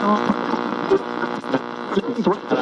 Thank you.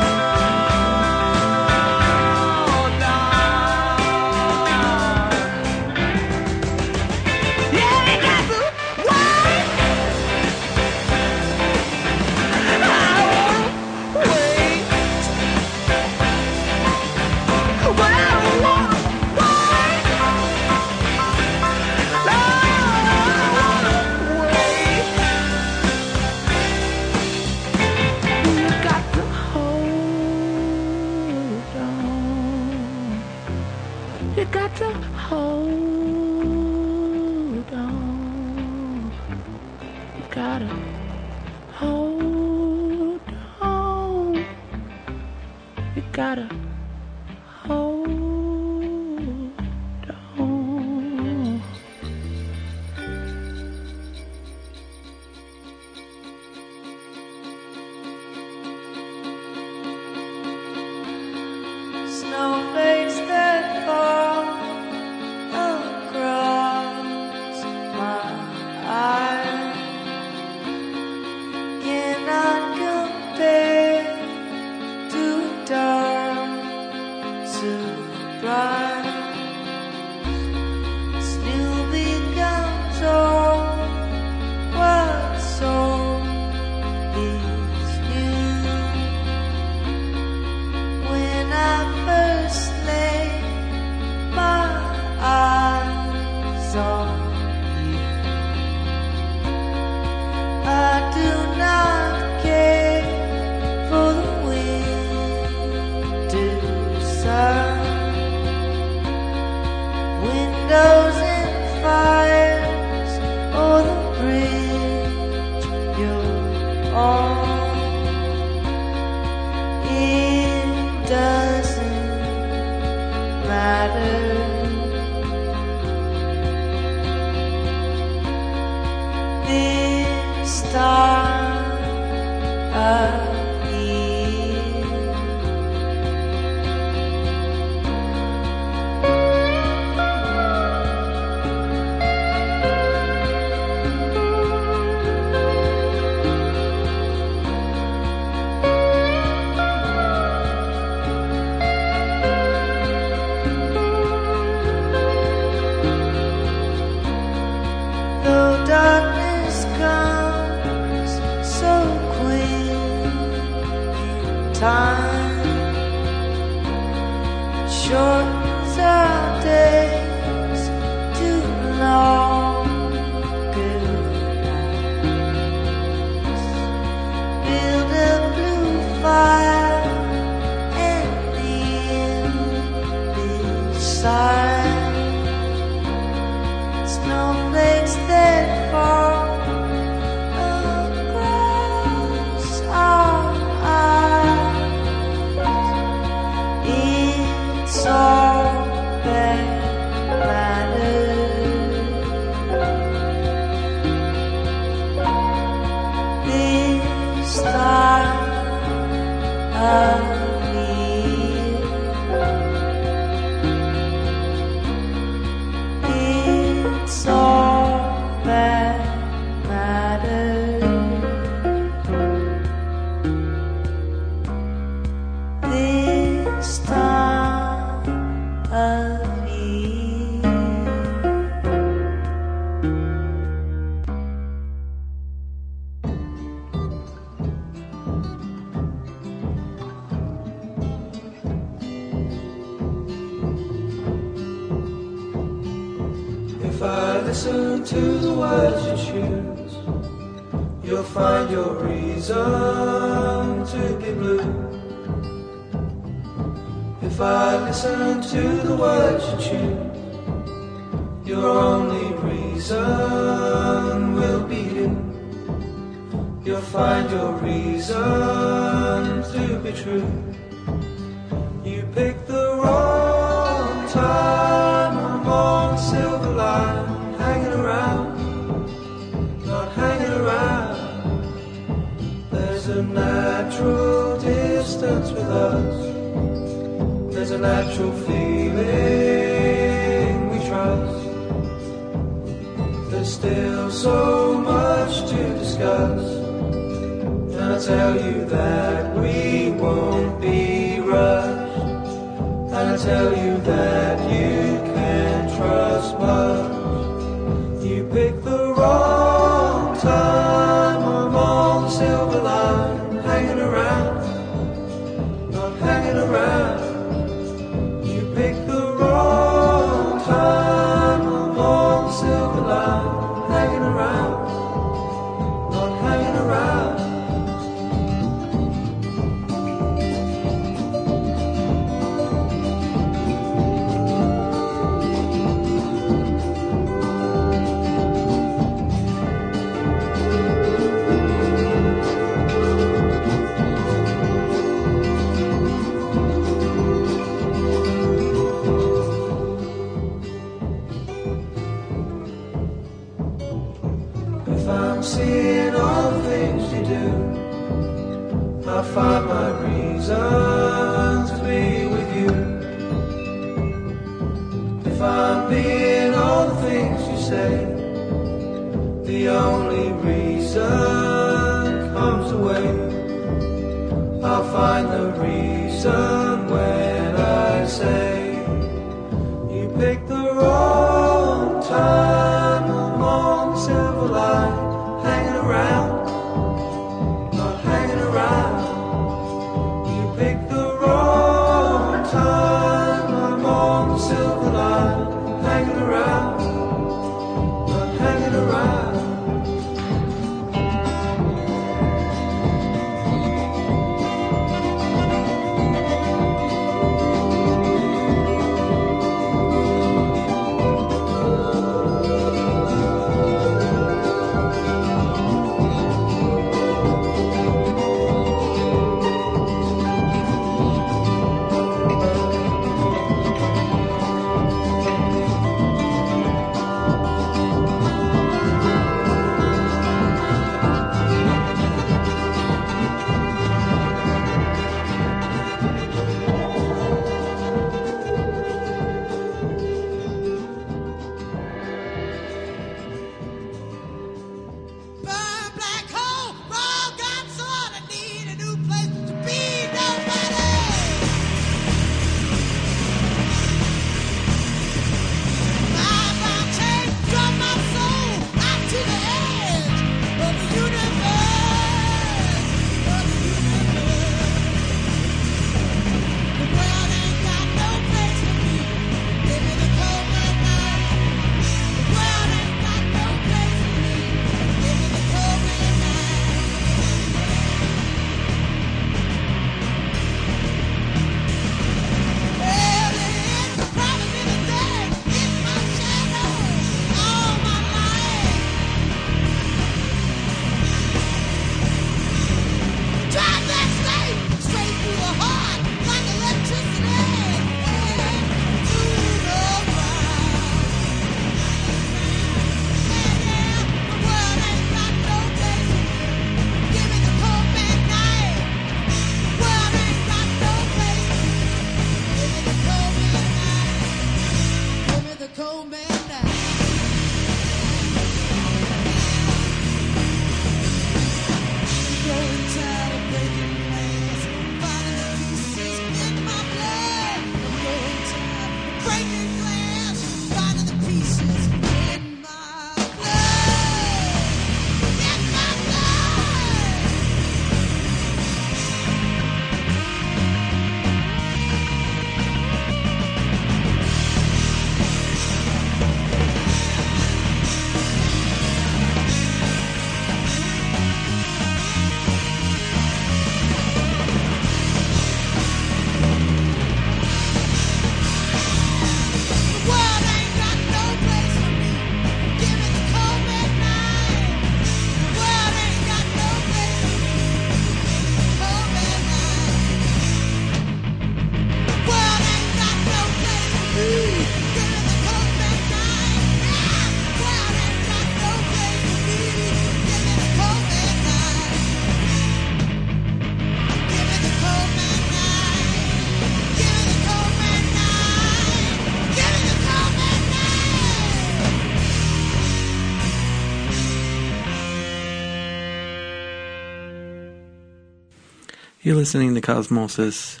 You're listening to Cosmosis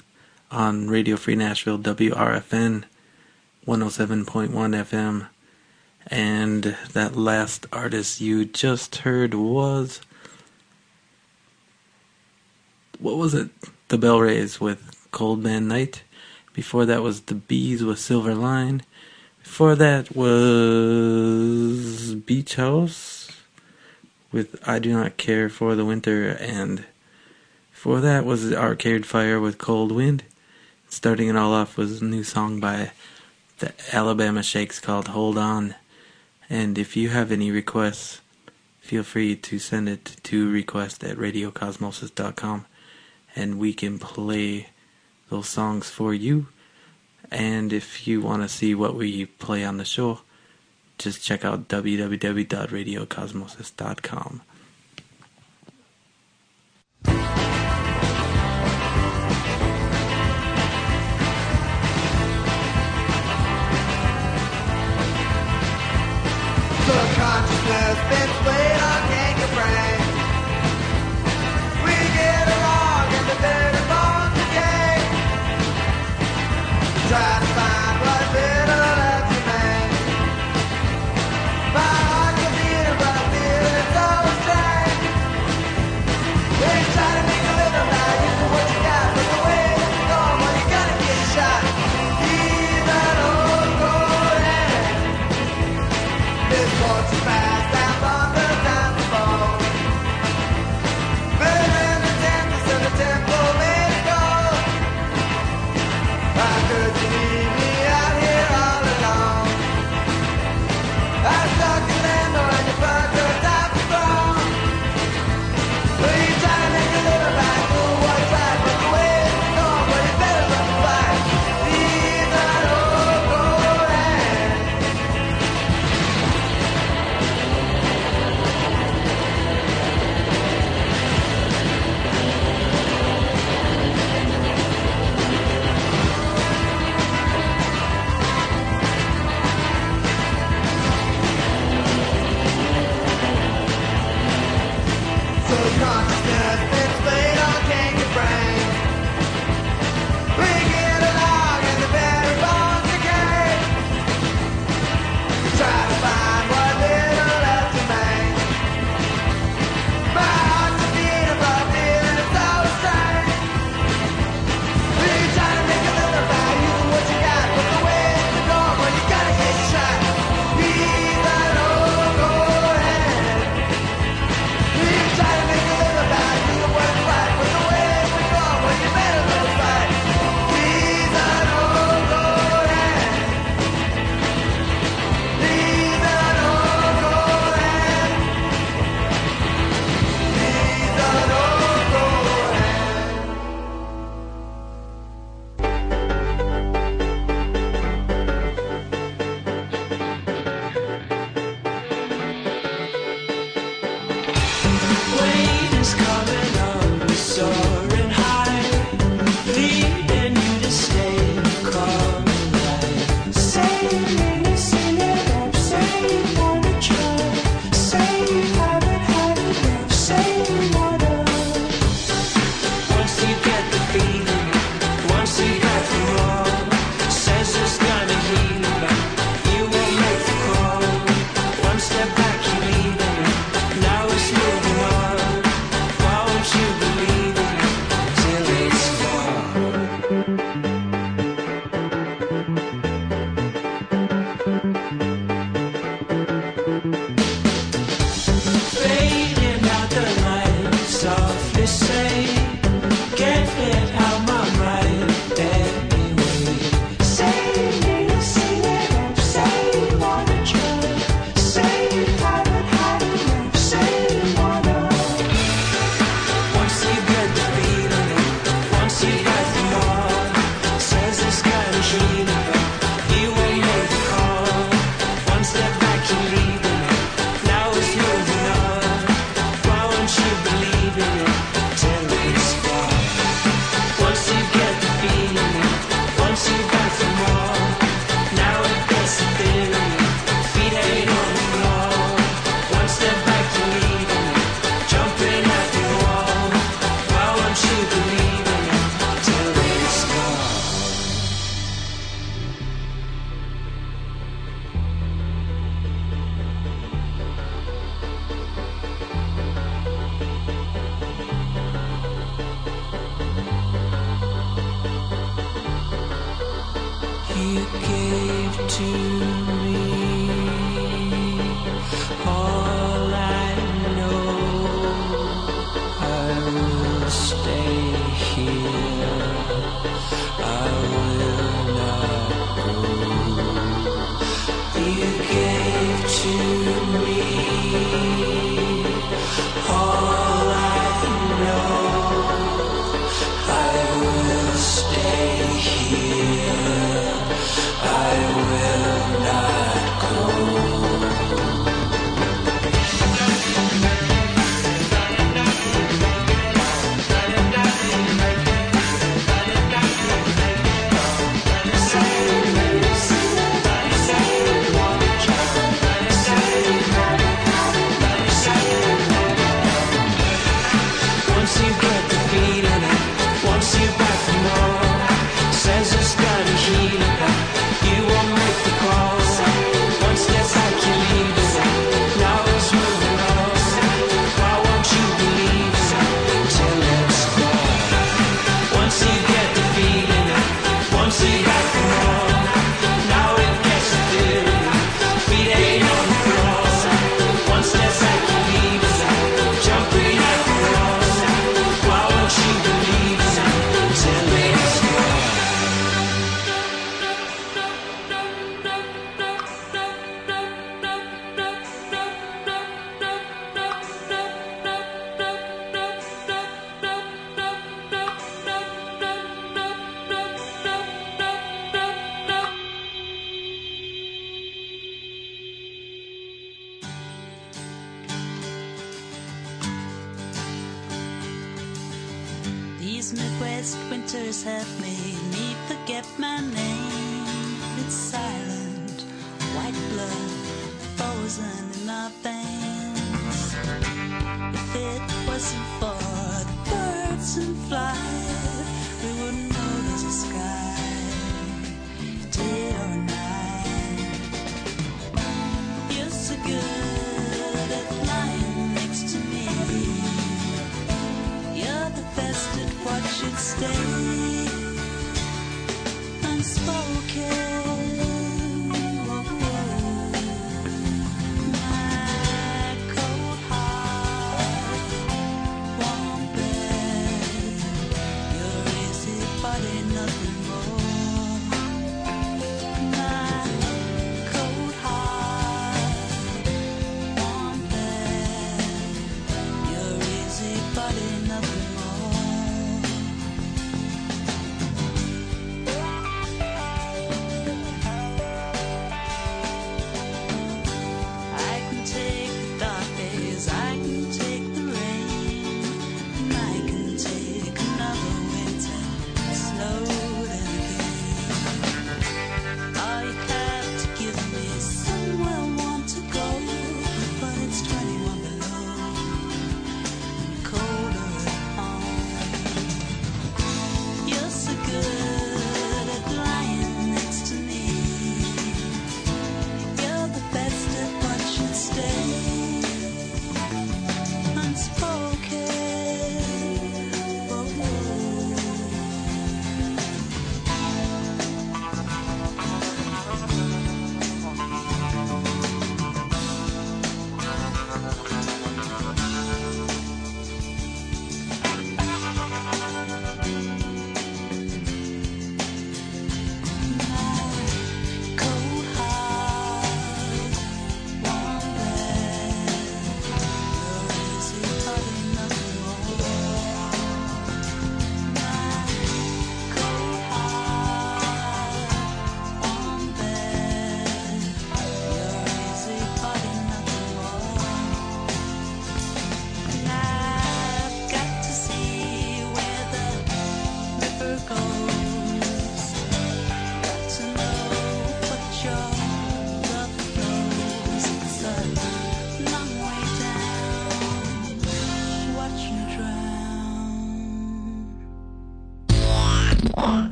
on Radio Free Nashville, WRFN 107.1 FM. And that last artist you just heard was. What was it? The BellRays with Cold Man Night. Before that was The Bees with Silver Line. Before that was Beach House with I Do Not Care for the Winter. And before that was Arcade Fire with Cold Wind. Starting it all off was a new song by the Alabama Shakes called Hold On. And if you have any requests, feel free to send it to request at radiocosmosis.com and we can play those songs for you. And if you want to see what we play on the show, just check out www.radiocosmosis.com. Subconsciousness been played on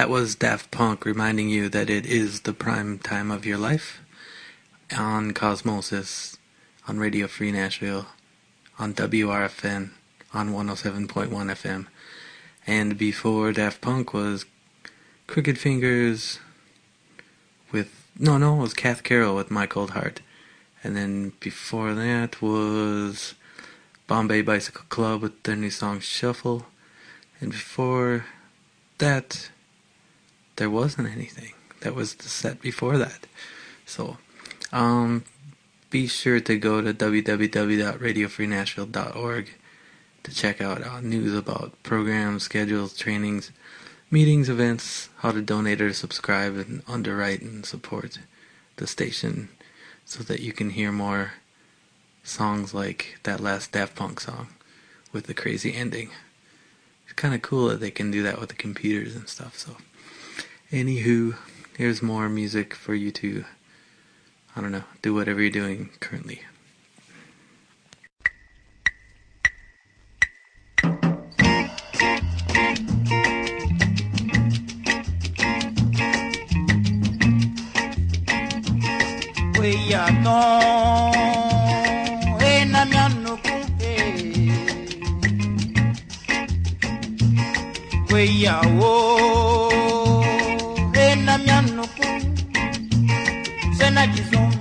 That was Daft Punk reminding you that it is the prime time of your life on Cosmosis, on Radio Free Nashville, on WRFN, on 107.1 FM. And before Daft Punk was Crooked Fingers with. No, no, it was Kath Carroll with My Cold Heart. And then before that was Bombay Bicycle Club with their new song Shuffle. And before that, there wasn't anything. That was the set before that. So, um, be sure to go to www.radiofreenashville.org to check out uh, news about programs, schedules, trainings, meetings, events, how to donate or subscribe and underwrite and support the station so that you can hear more songs like that last Daft Punk song with the crazy ending. It's kind of cool that they can do that with the computers and stuff. So, anywho, here's more music for you to, I don't know, do whatever you're doing currently. Cuyaton, ena mianuku, Sena jizumi,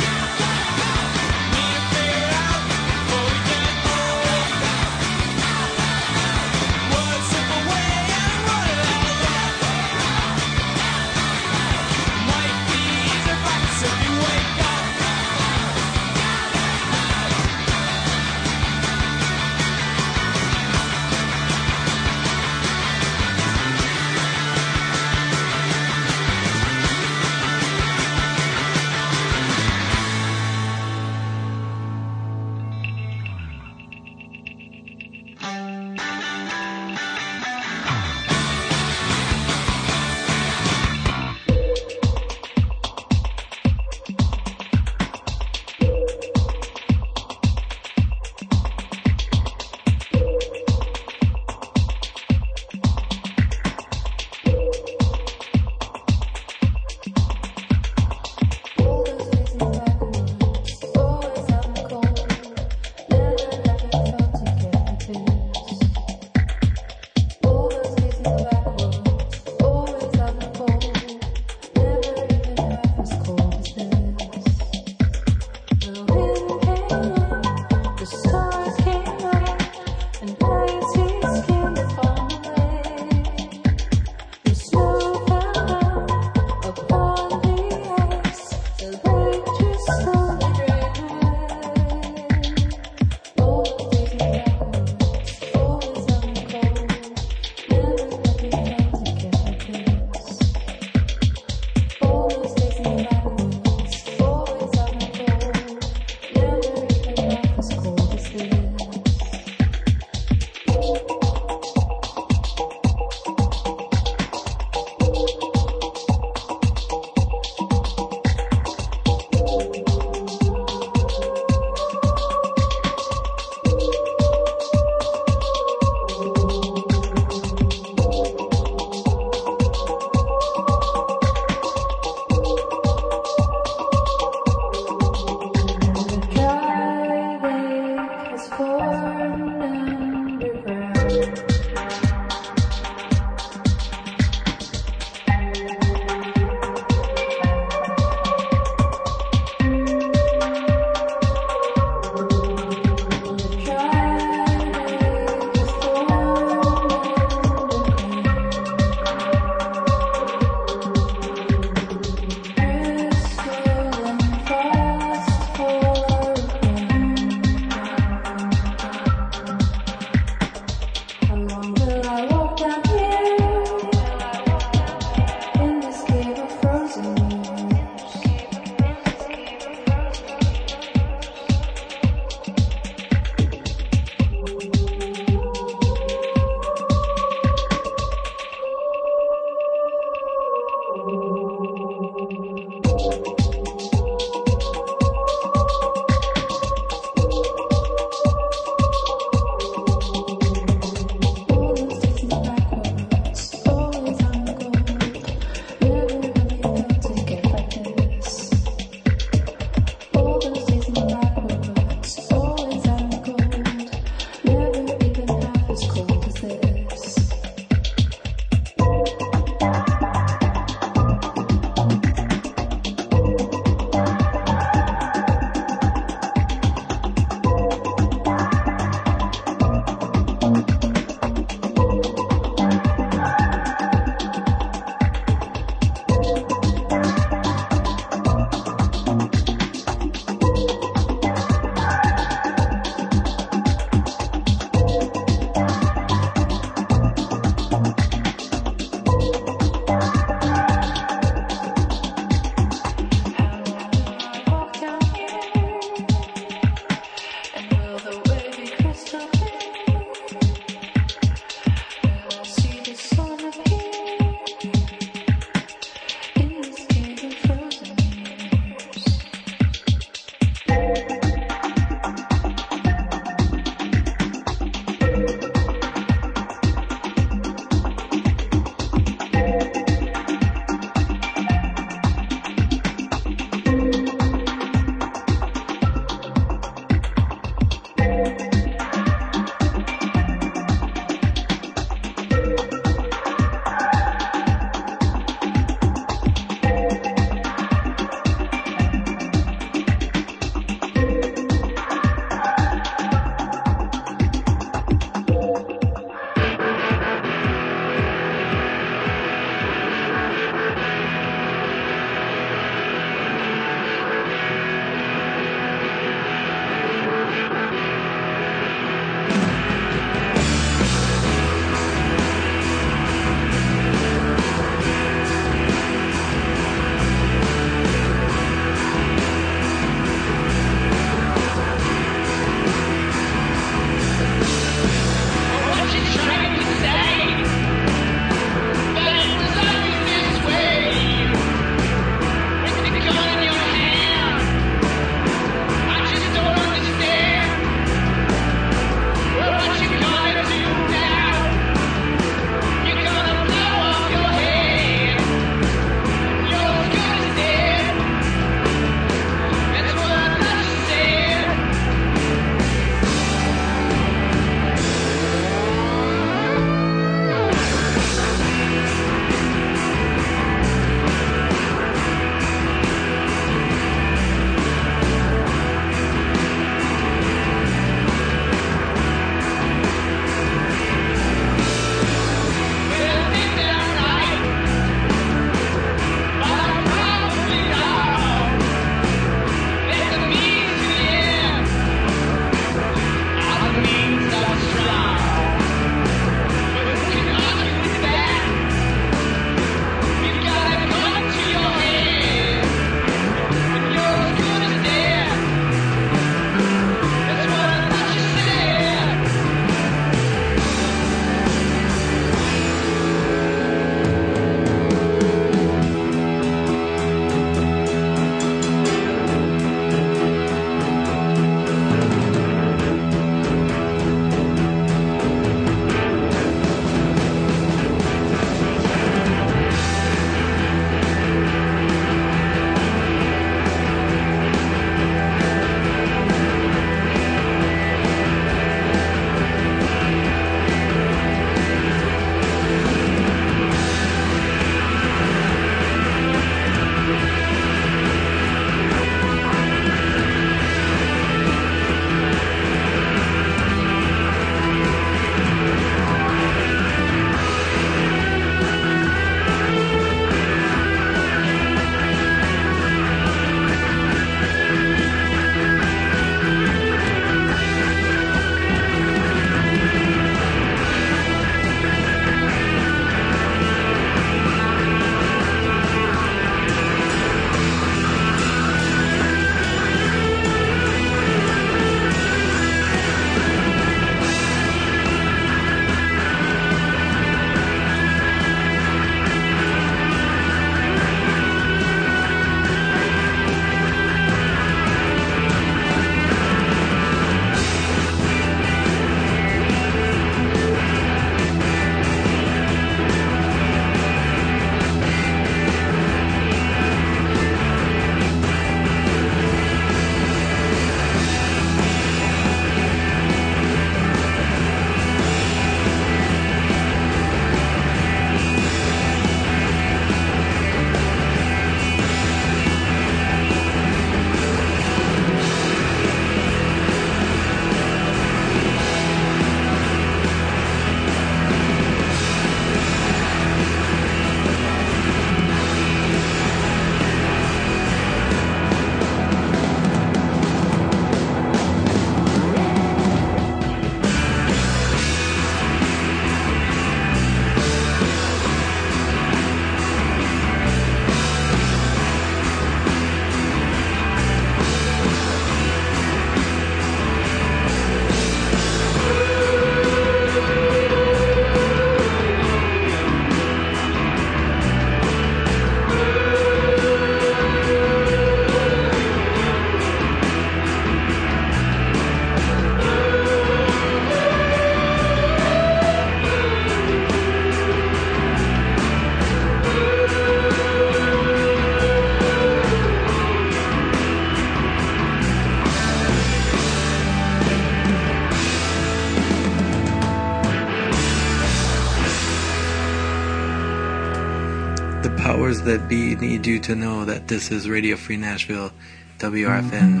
that we need you to know that this is Radio Free Nashville, WRFN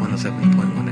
107.1.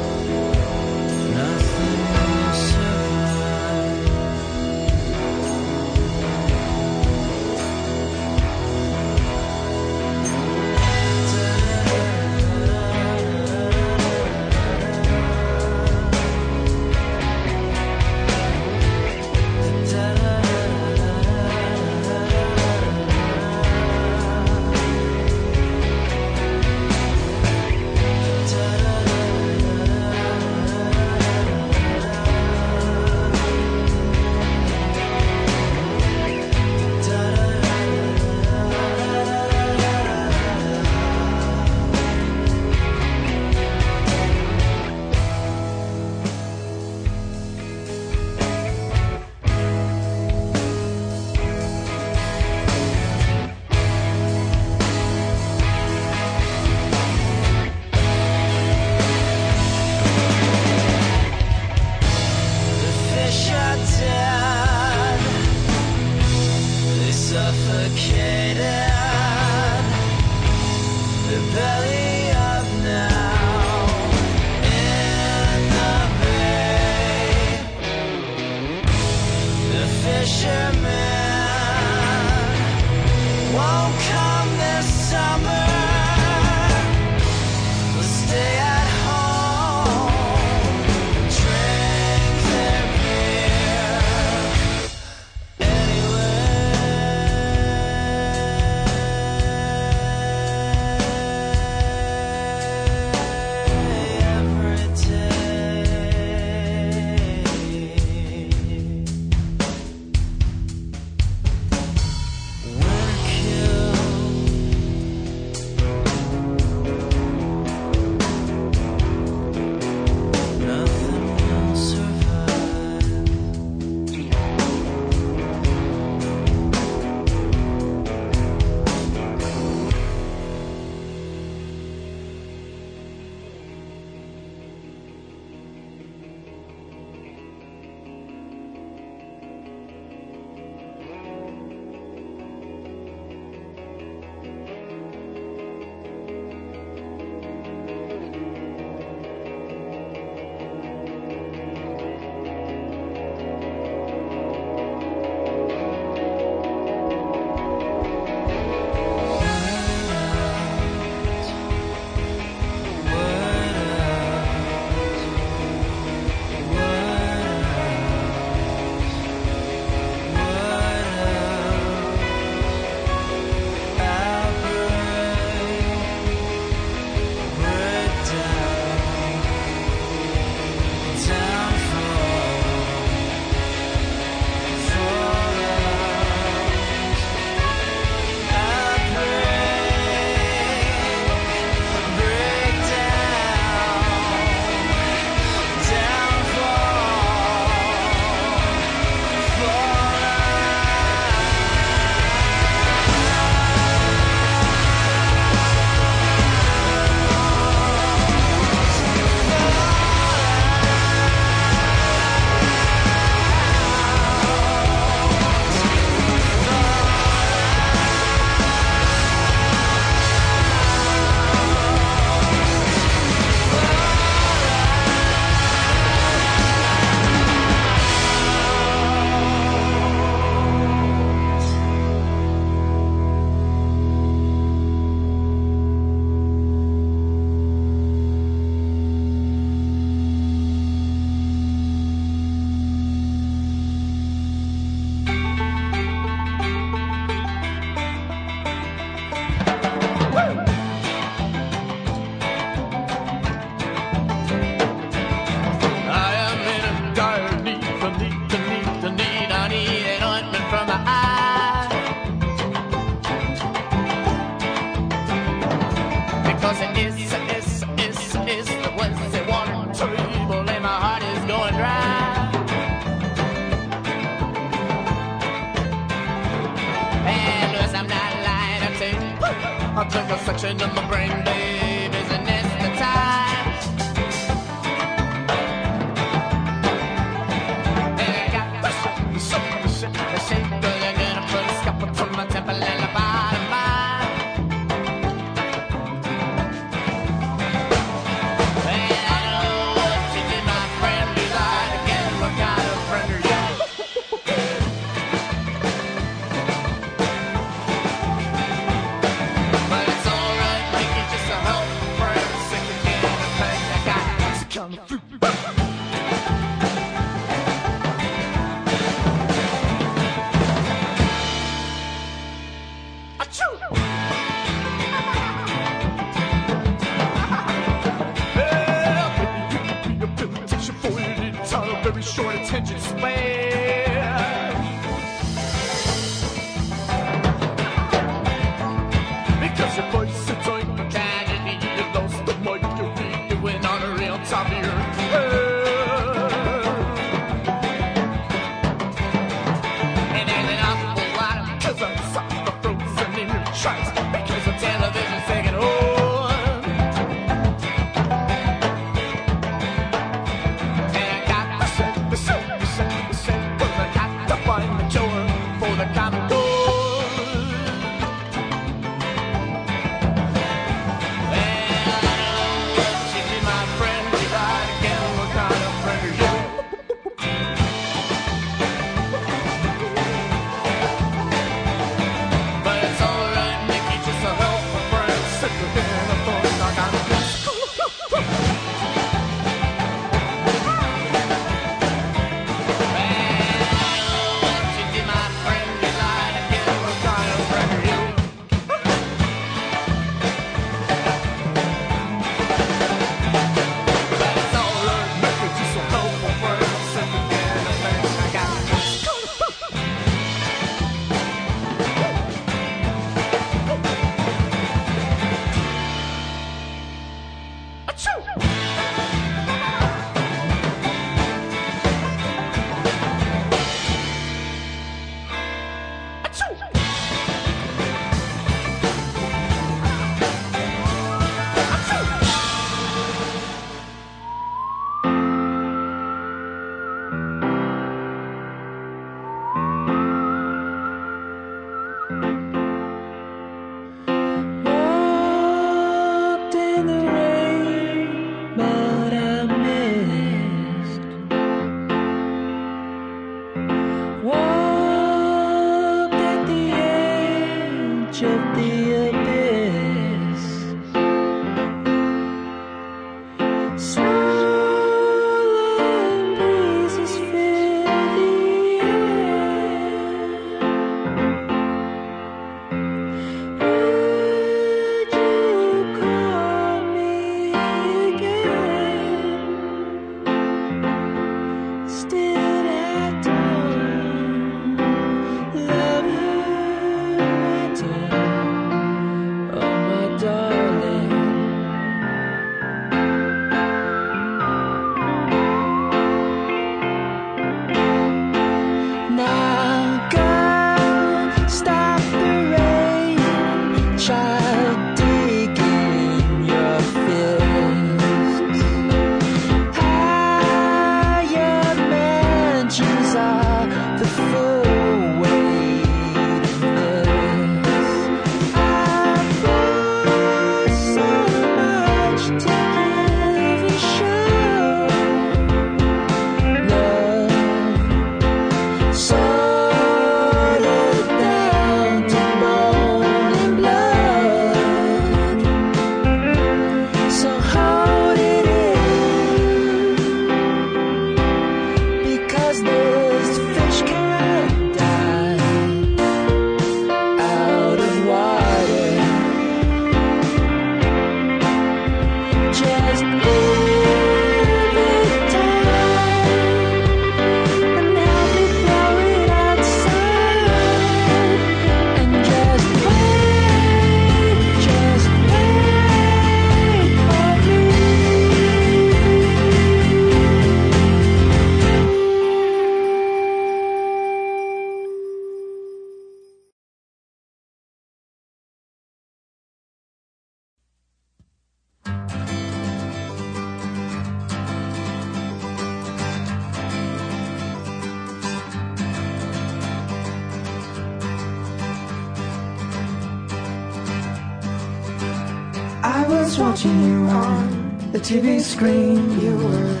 was watching you on the TV screen. You were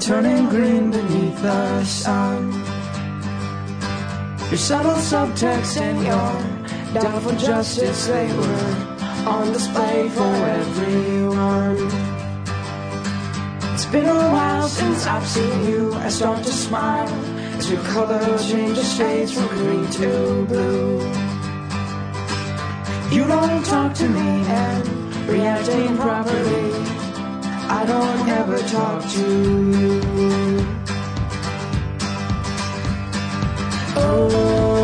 turning green beneath the sun. Your subtle subtext and your doubtful justice, they were on display for everyone. It's been a while since I've seen you. I start to smile as your color changes shades from green to blue. You don't talk to me and react properly. I don't ever talk to you. Oh,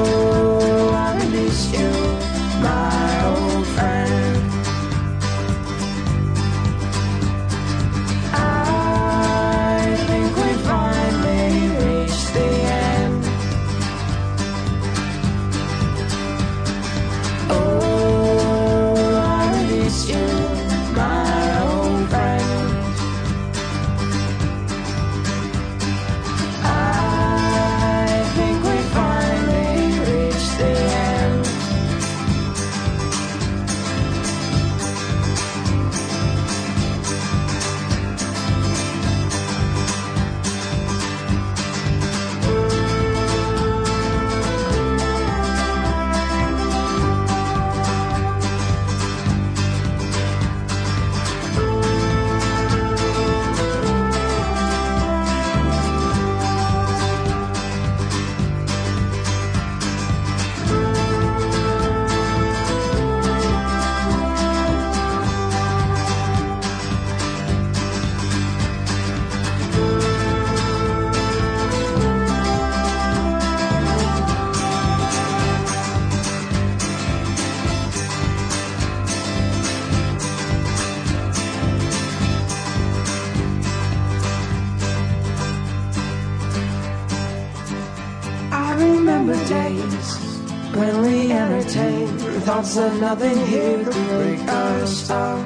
that nothing here to break us up.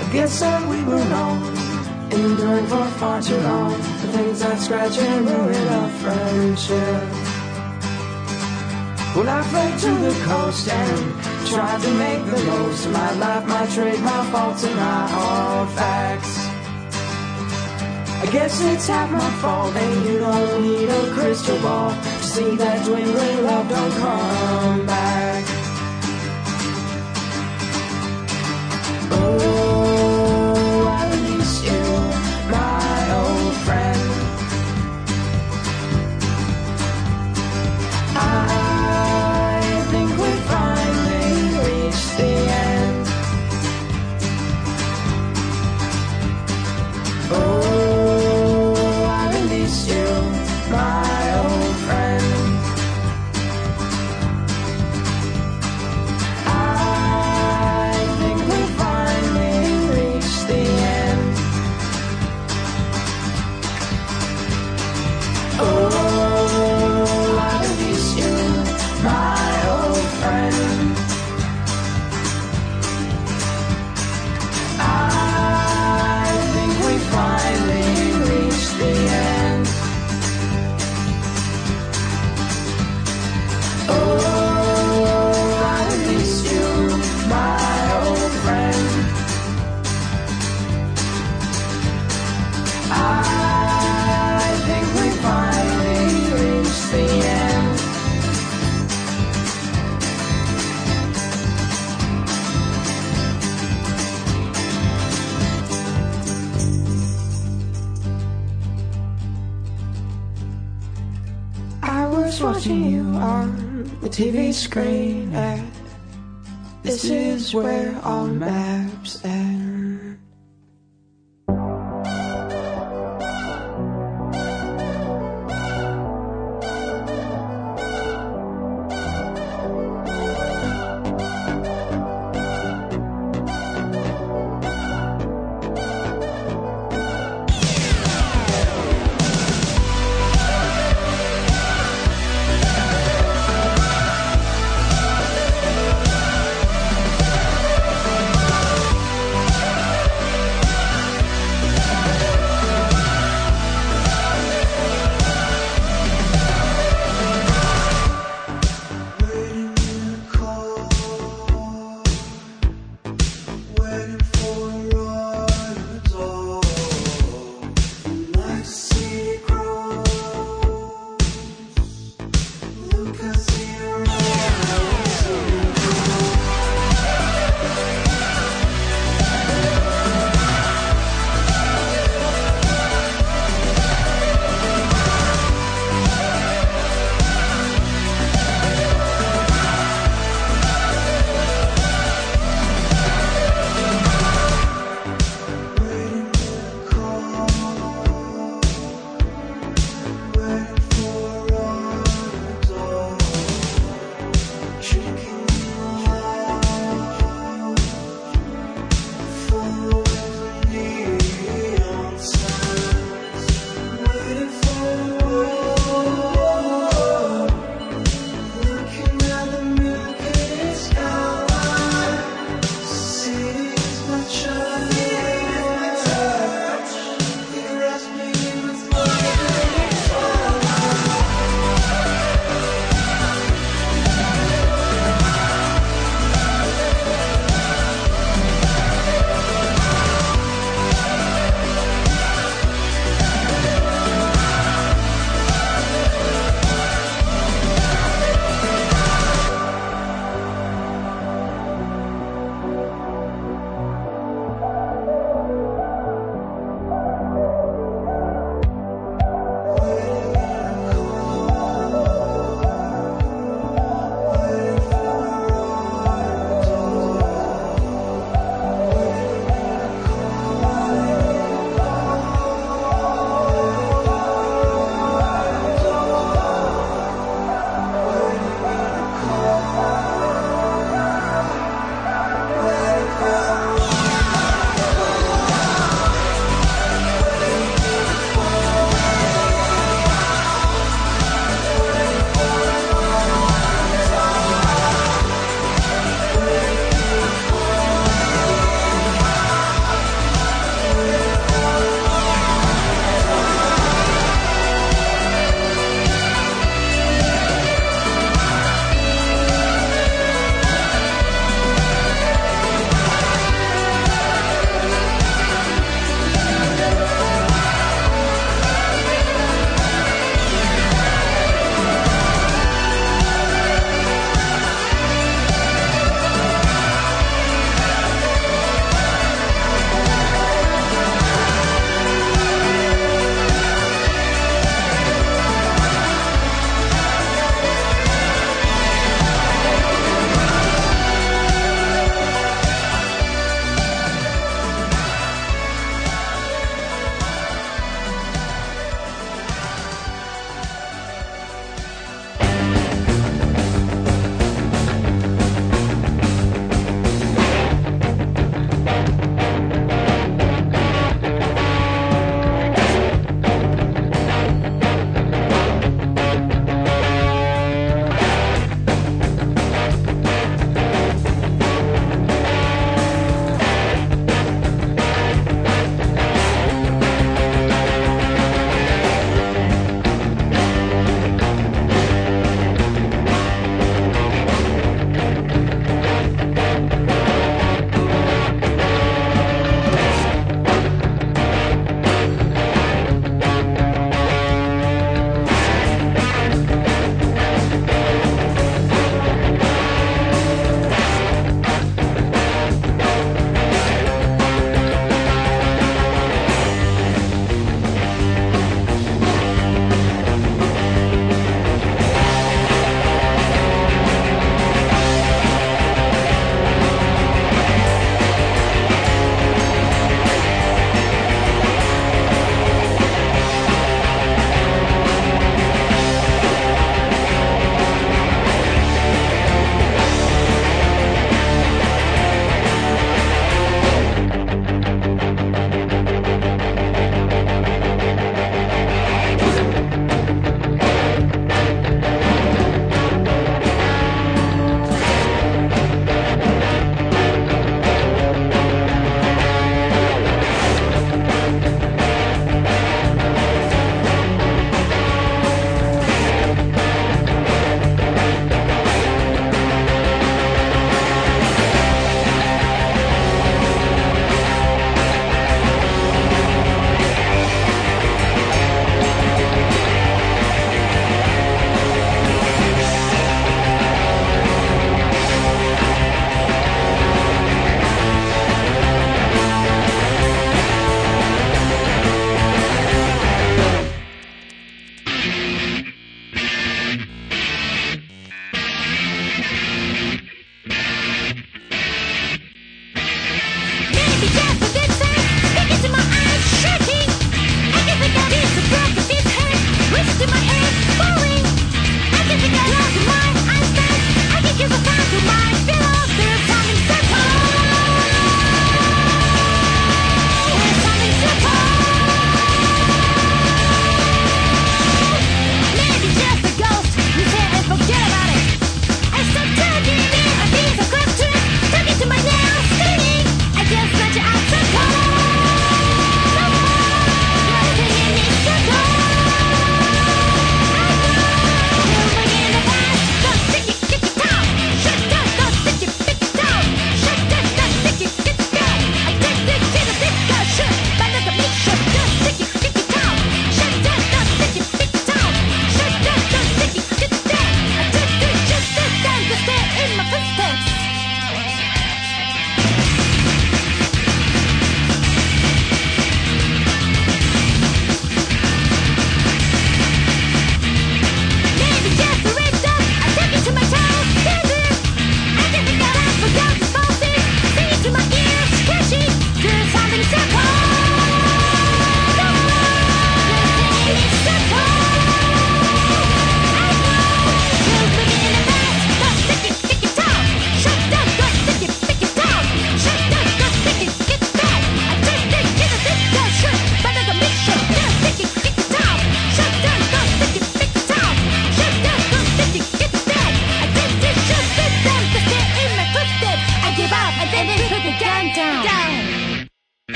I guess that we were wrong, enduring for far too long the things that scratch and ruin our friendship. Well, I fled to the coast and tried to make the most of my life, my trade, my faults, and my hard facts. I guess it's half my fault, and you don't need a crystal ball to see that dwindling love don't come back. Screen and this is where all maps end.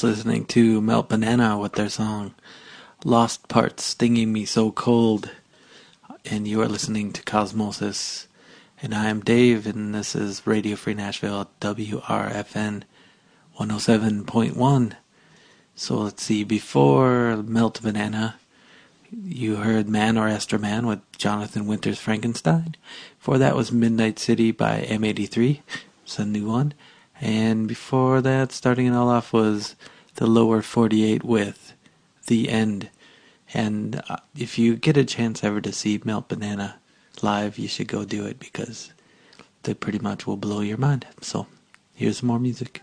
Just listening to Melt Banana with their song Lost Parts Stinging Me So Cold. And you are listening to Cosmosis. And I am Dave, and this is Radio Free Nashville, WRFN 107.1. So let's see, before Melt Banana, you heard Man or Astro-man with Jonathan Winters Frankenstein. Before that was Midnight City by M83. It's a new one. And before that, starting it all off was the lower 48 with The End. And uh, if you get a chance ever to see Melt Banana live, you should go do it because they pretty much will blow your mind. So here's more music.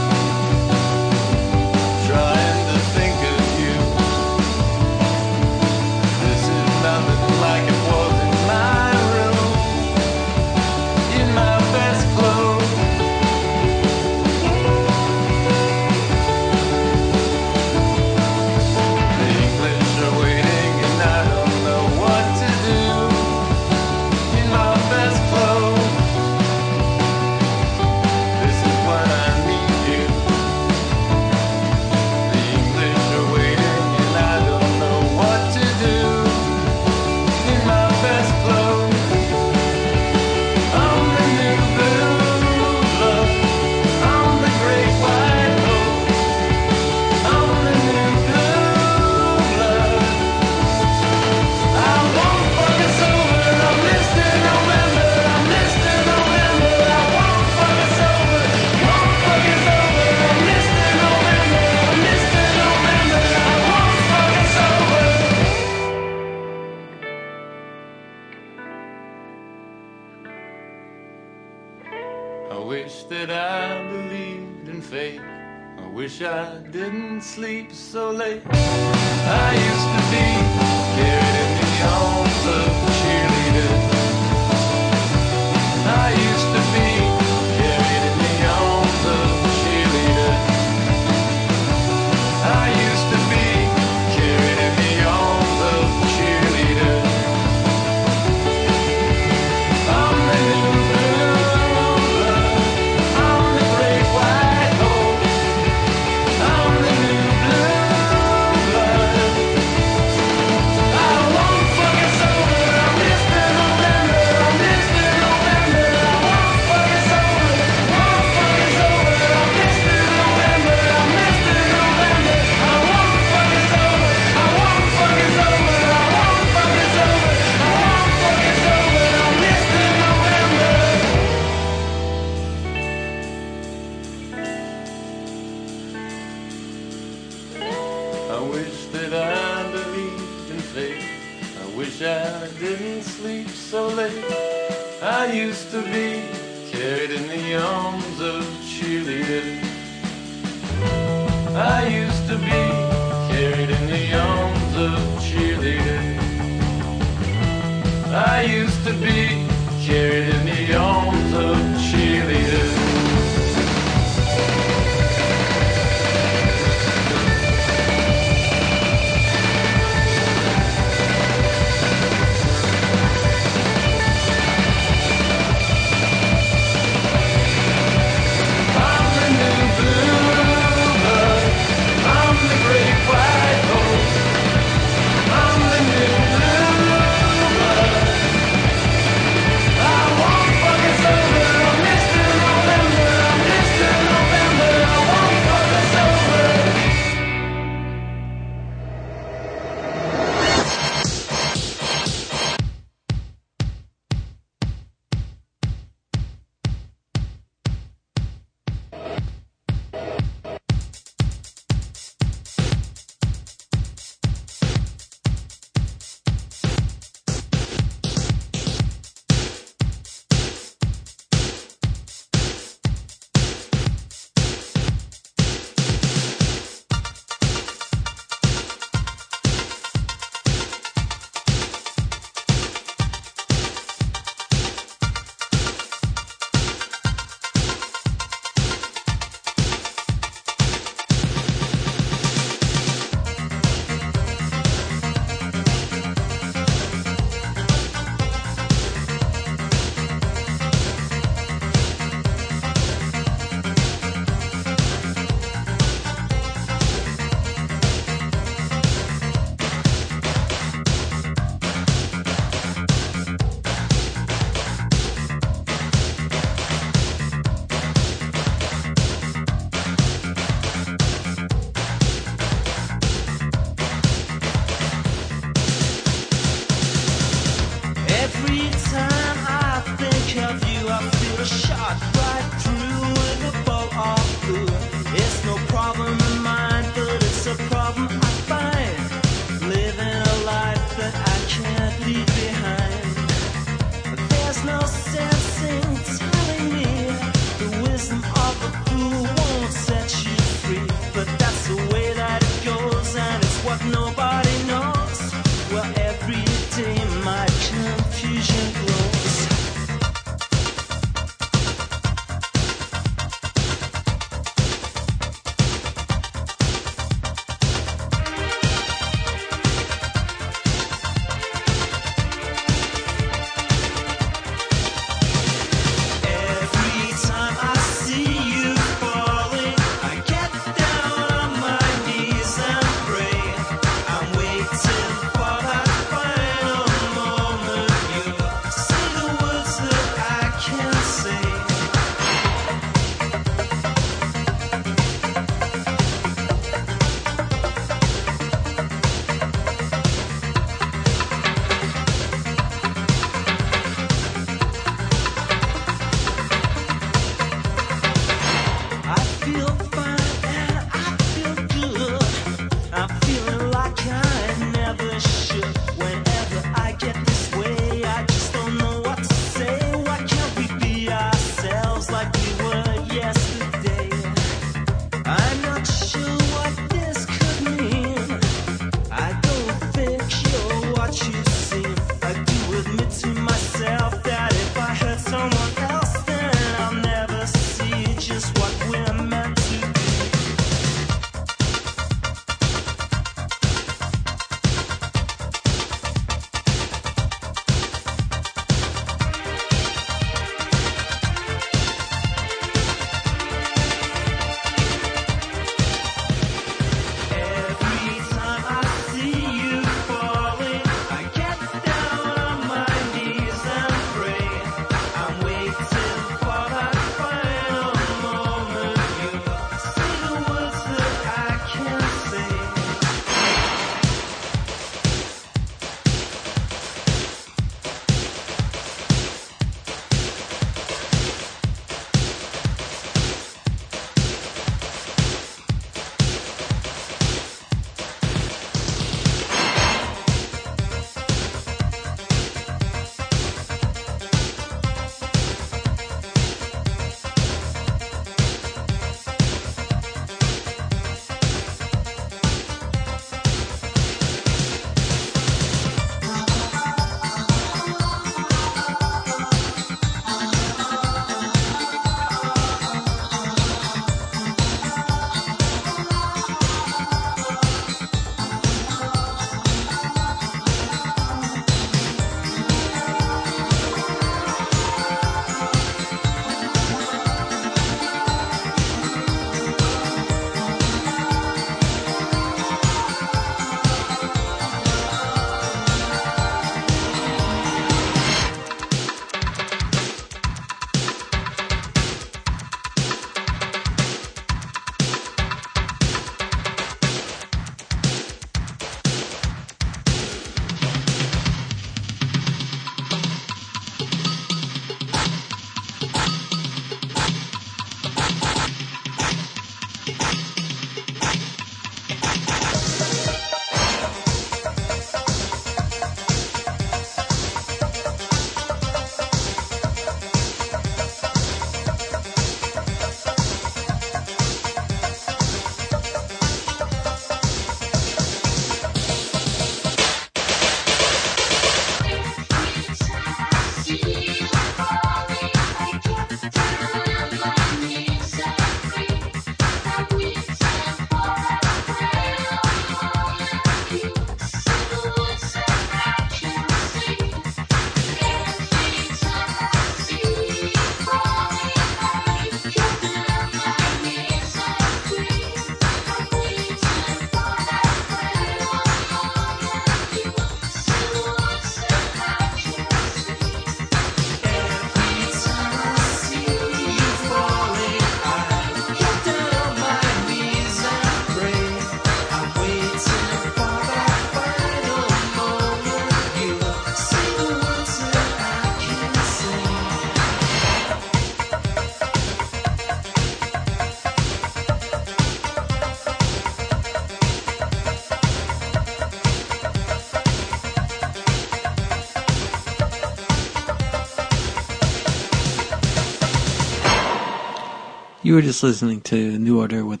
You were just listening to New Order with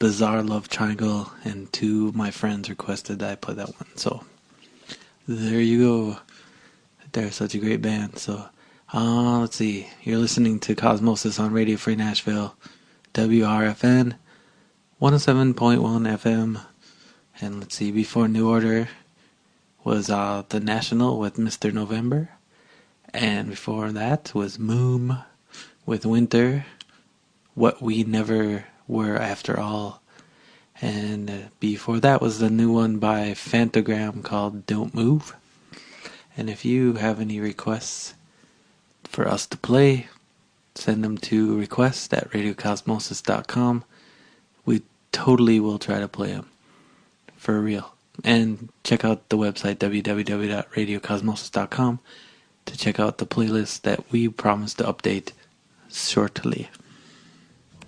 Bizarre Love Triangle, and two of my friends requested that I play that one. So there you go. They're such a great band. So uh, let's see. You're listening to Cosmosis on Radio Free Nashville, WRFN, 107.1 FM. And let's see, before New Order was uh, The National with Mr. November. And before that was múm with Winter, What We Never Were After All. And uh, before that was the new one by Phantogram called Don't Move. And if you have any requests for us to play, send them to request at radiocosmosis.com. We totally will try to play them. For real. And check out the website www.radiocosmosis.com to check out the playlist that we promise to update shortly.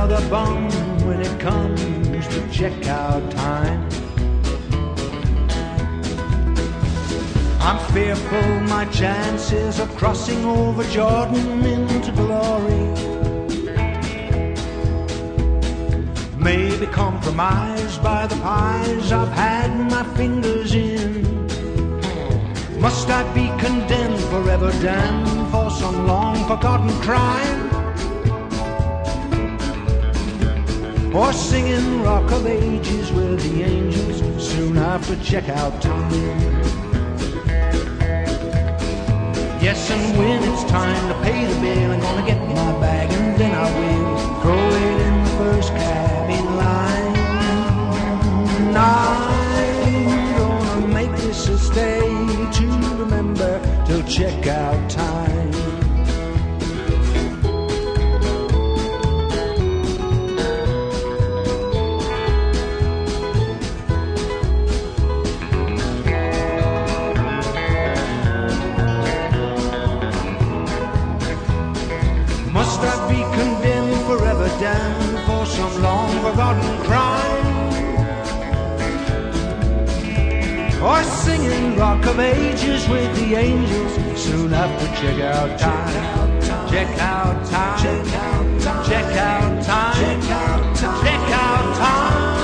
another bum when it comes to check out time? I'm fearful my chances of crossing over Jordan into glory may be compromised by the pies I've had my fingers in. Must I be condemned, forever damned for some long forgotten crime? Or singing Rock of Ages with the angels soon after checkout time? Yes, and when it's time to pay the bill, I'm gonna get my bag and then I will throw it in the first cab in line. I'm gonna make this a stay to remember till checkout Or singing Rock of Ages with the angels soon after check out time? Check out time. Check out time. Check out time. Check out time. Check out time.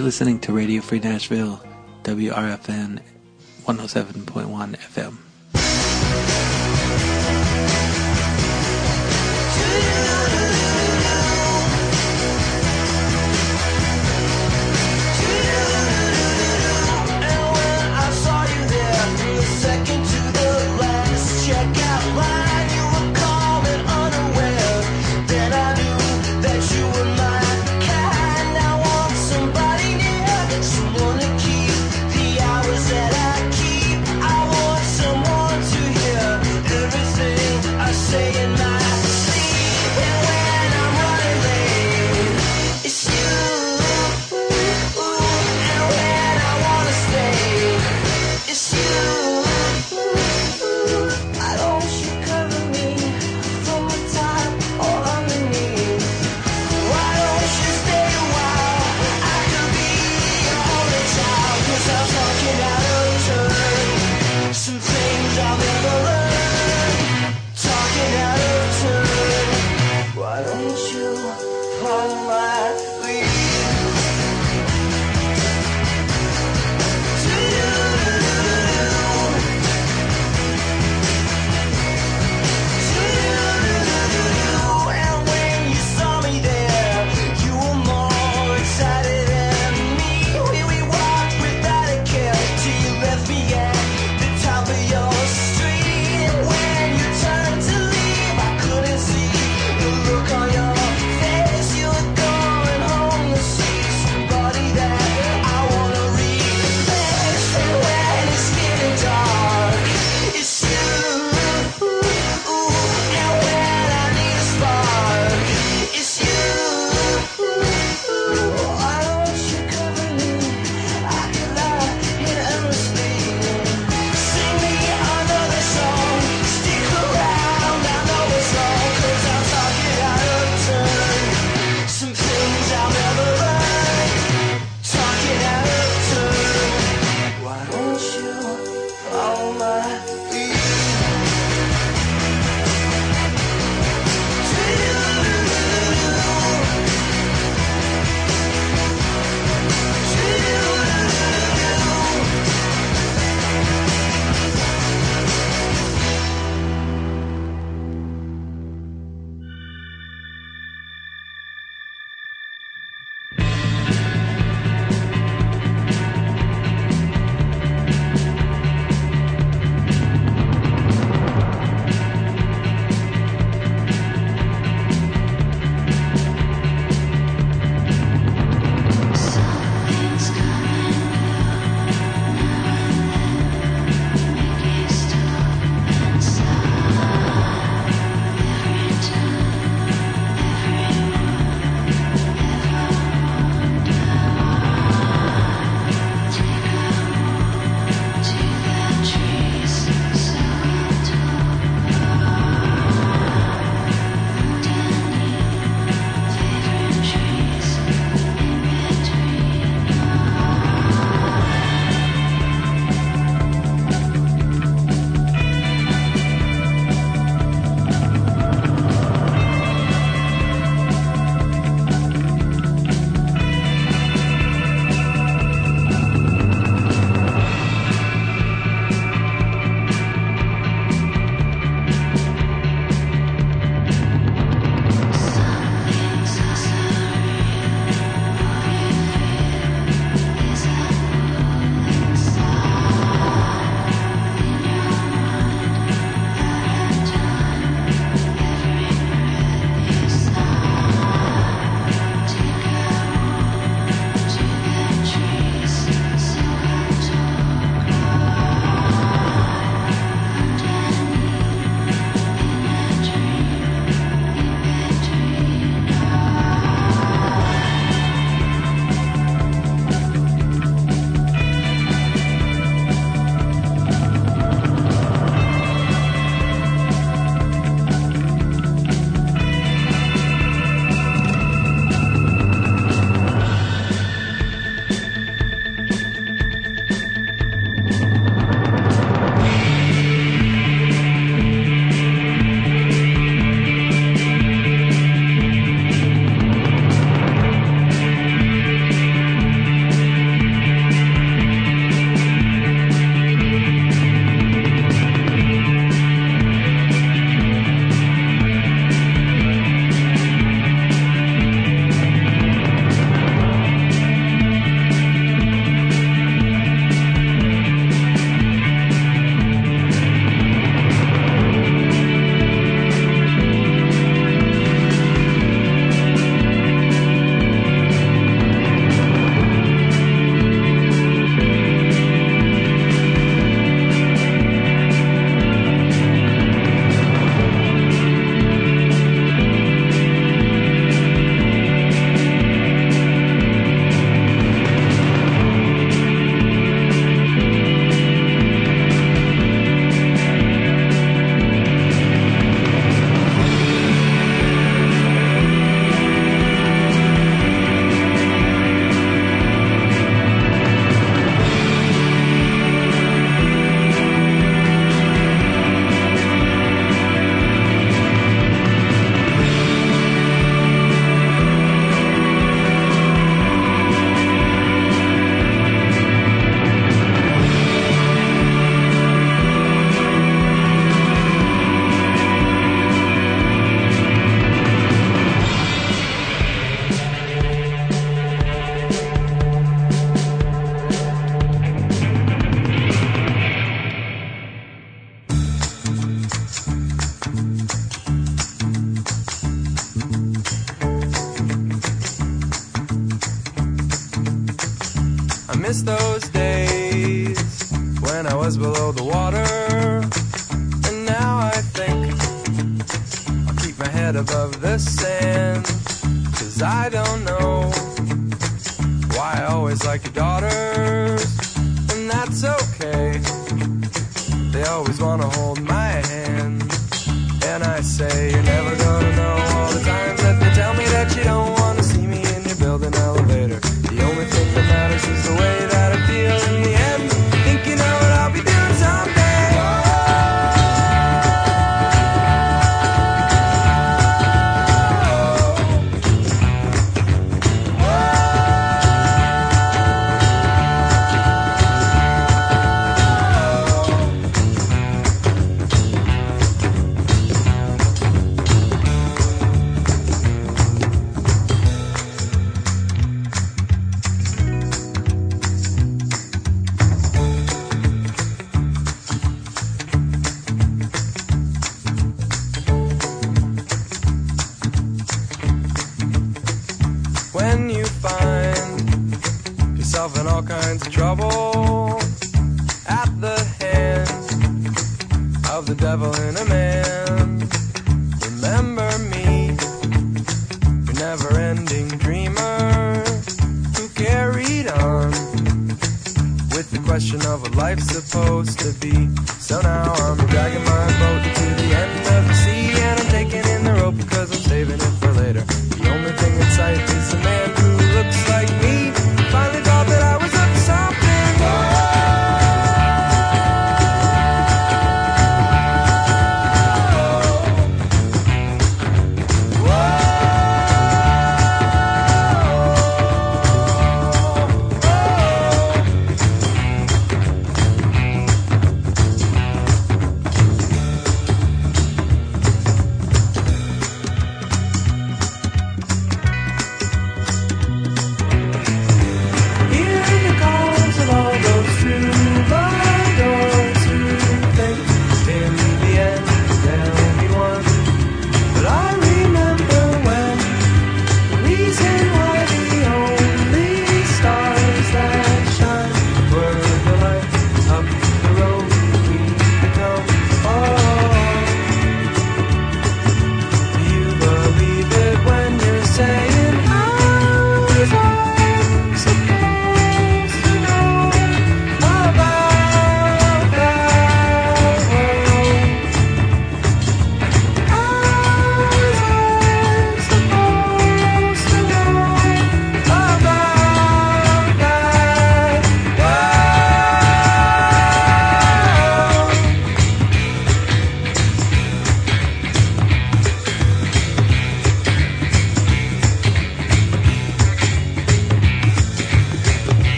You're listening to Radio Free Nashville, WRFN 107.1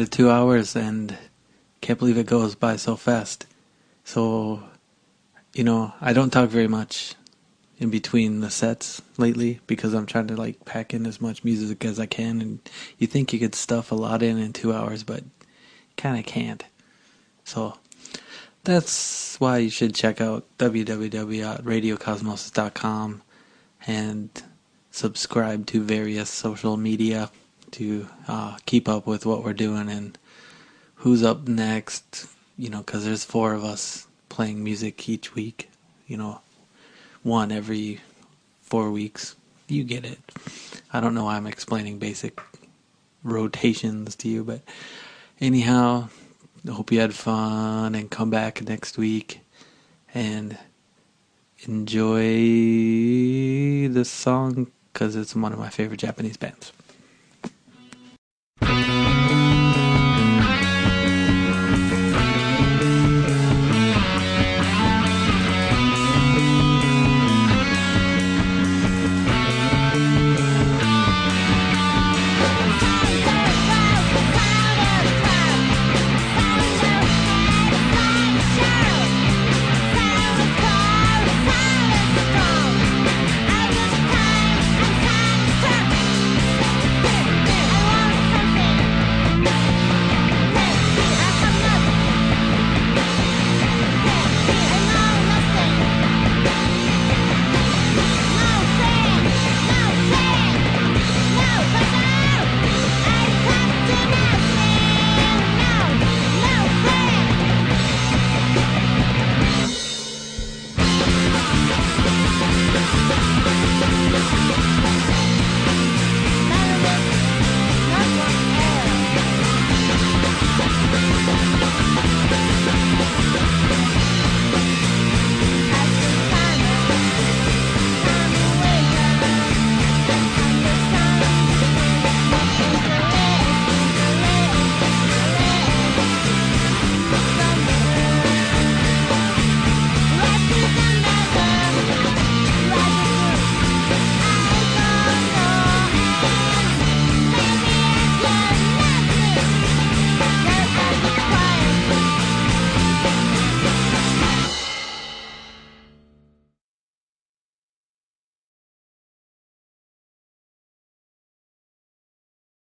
Of two hours, and can't believe it goes by so fast. So, you know, I don't talk very much in between the sets lately because I'm trying to like pack in as much music as I can. And you think you could stuff a lot in in two hours, but kind of can't. So that's why you should check out www.radiocosmosis.com and subscribe to various social media to uh, keep up with what we're doing and who's up next. You know, because there's four of us playing music each week. You know, one every four weeks. You get it. I don't know why I'm explaining basic rotations to you, but anyhow, I hope you had fun and come back next week and enjoy this song because it's one of my favorite Japanese bands thank you.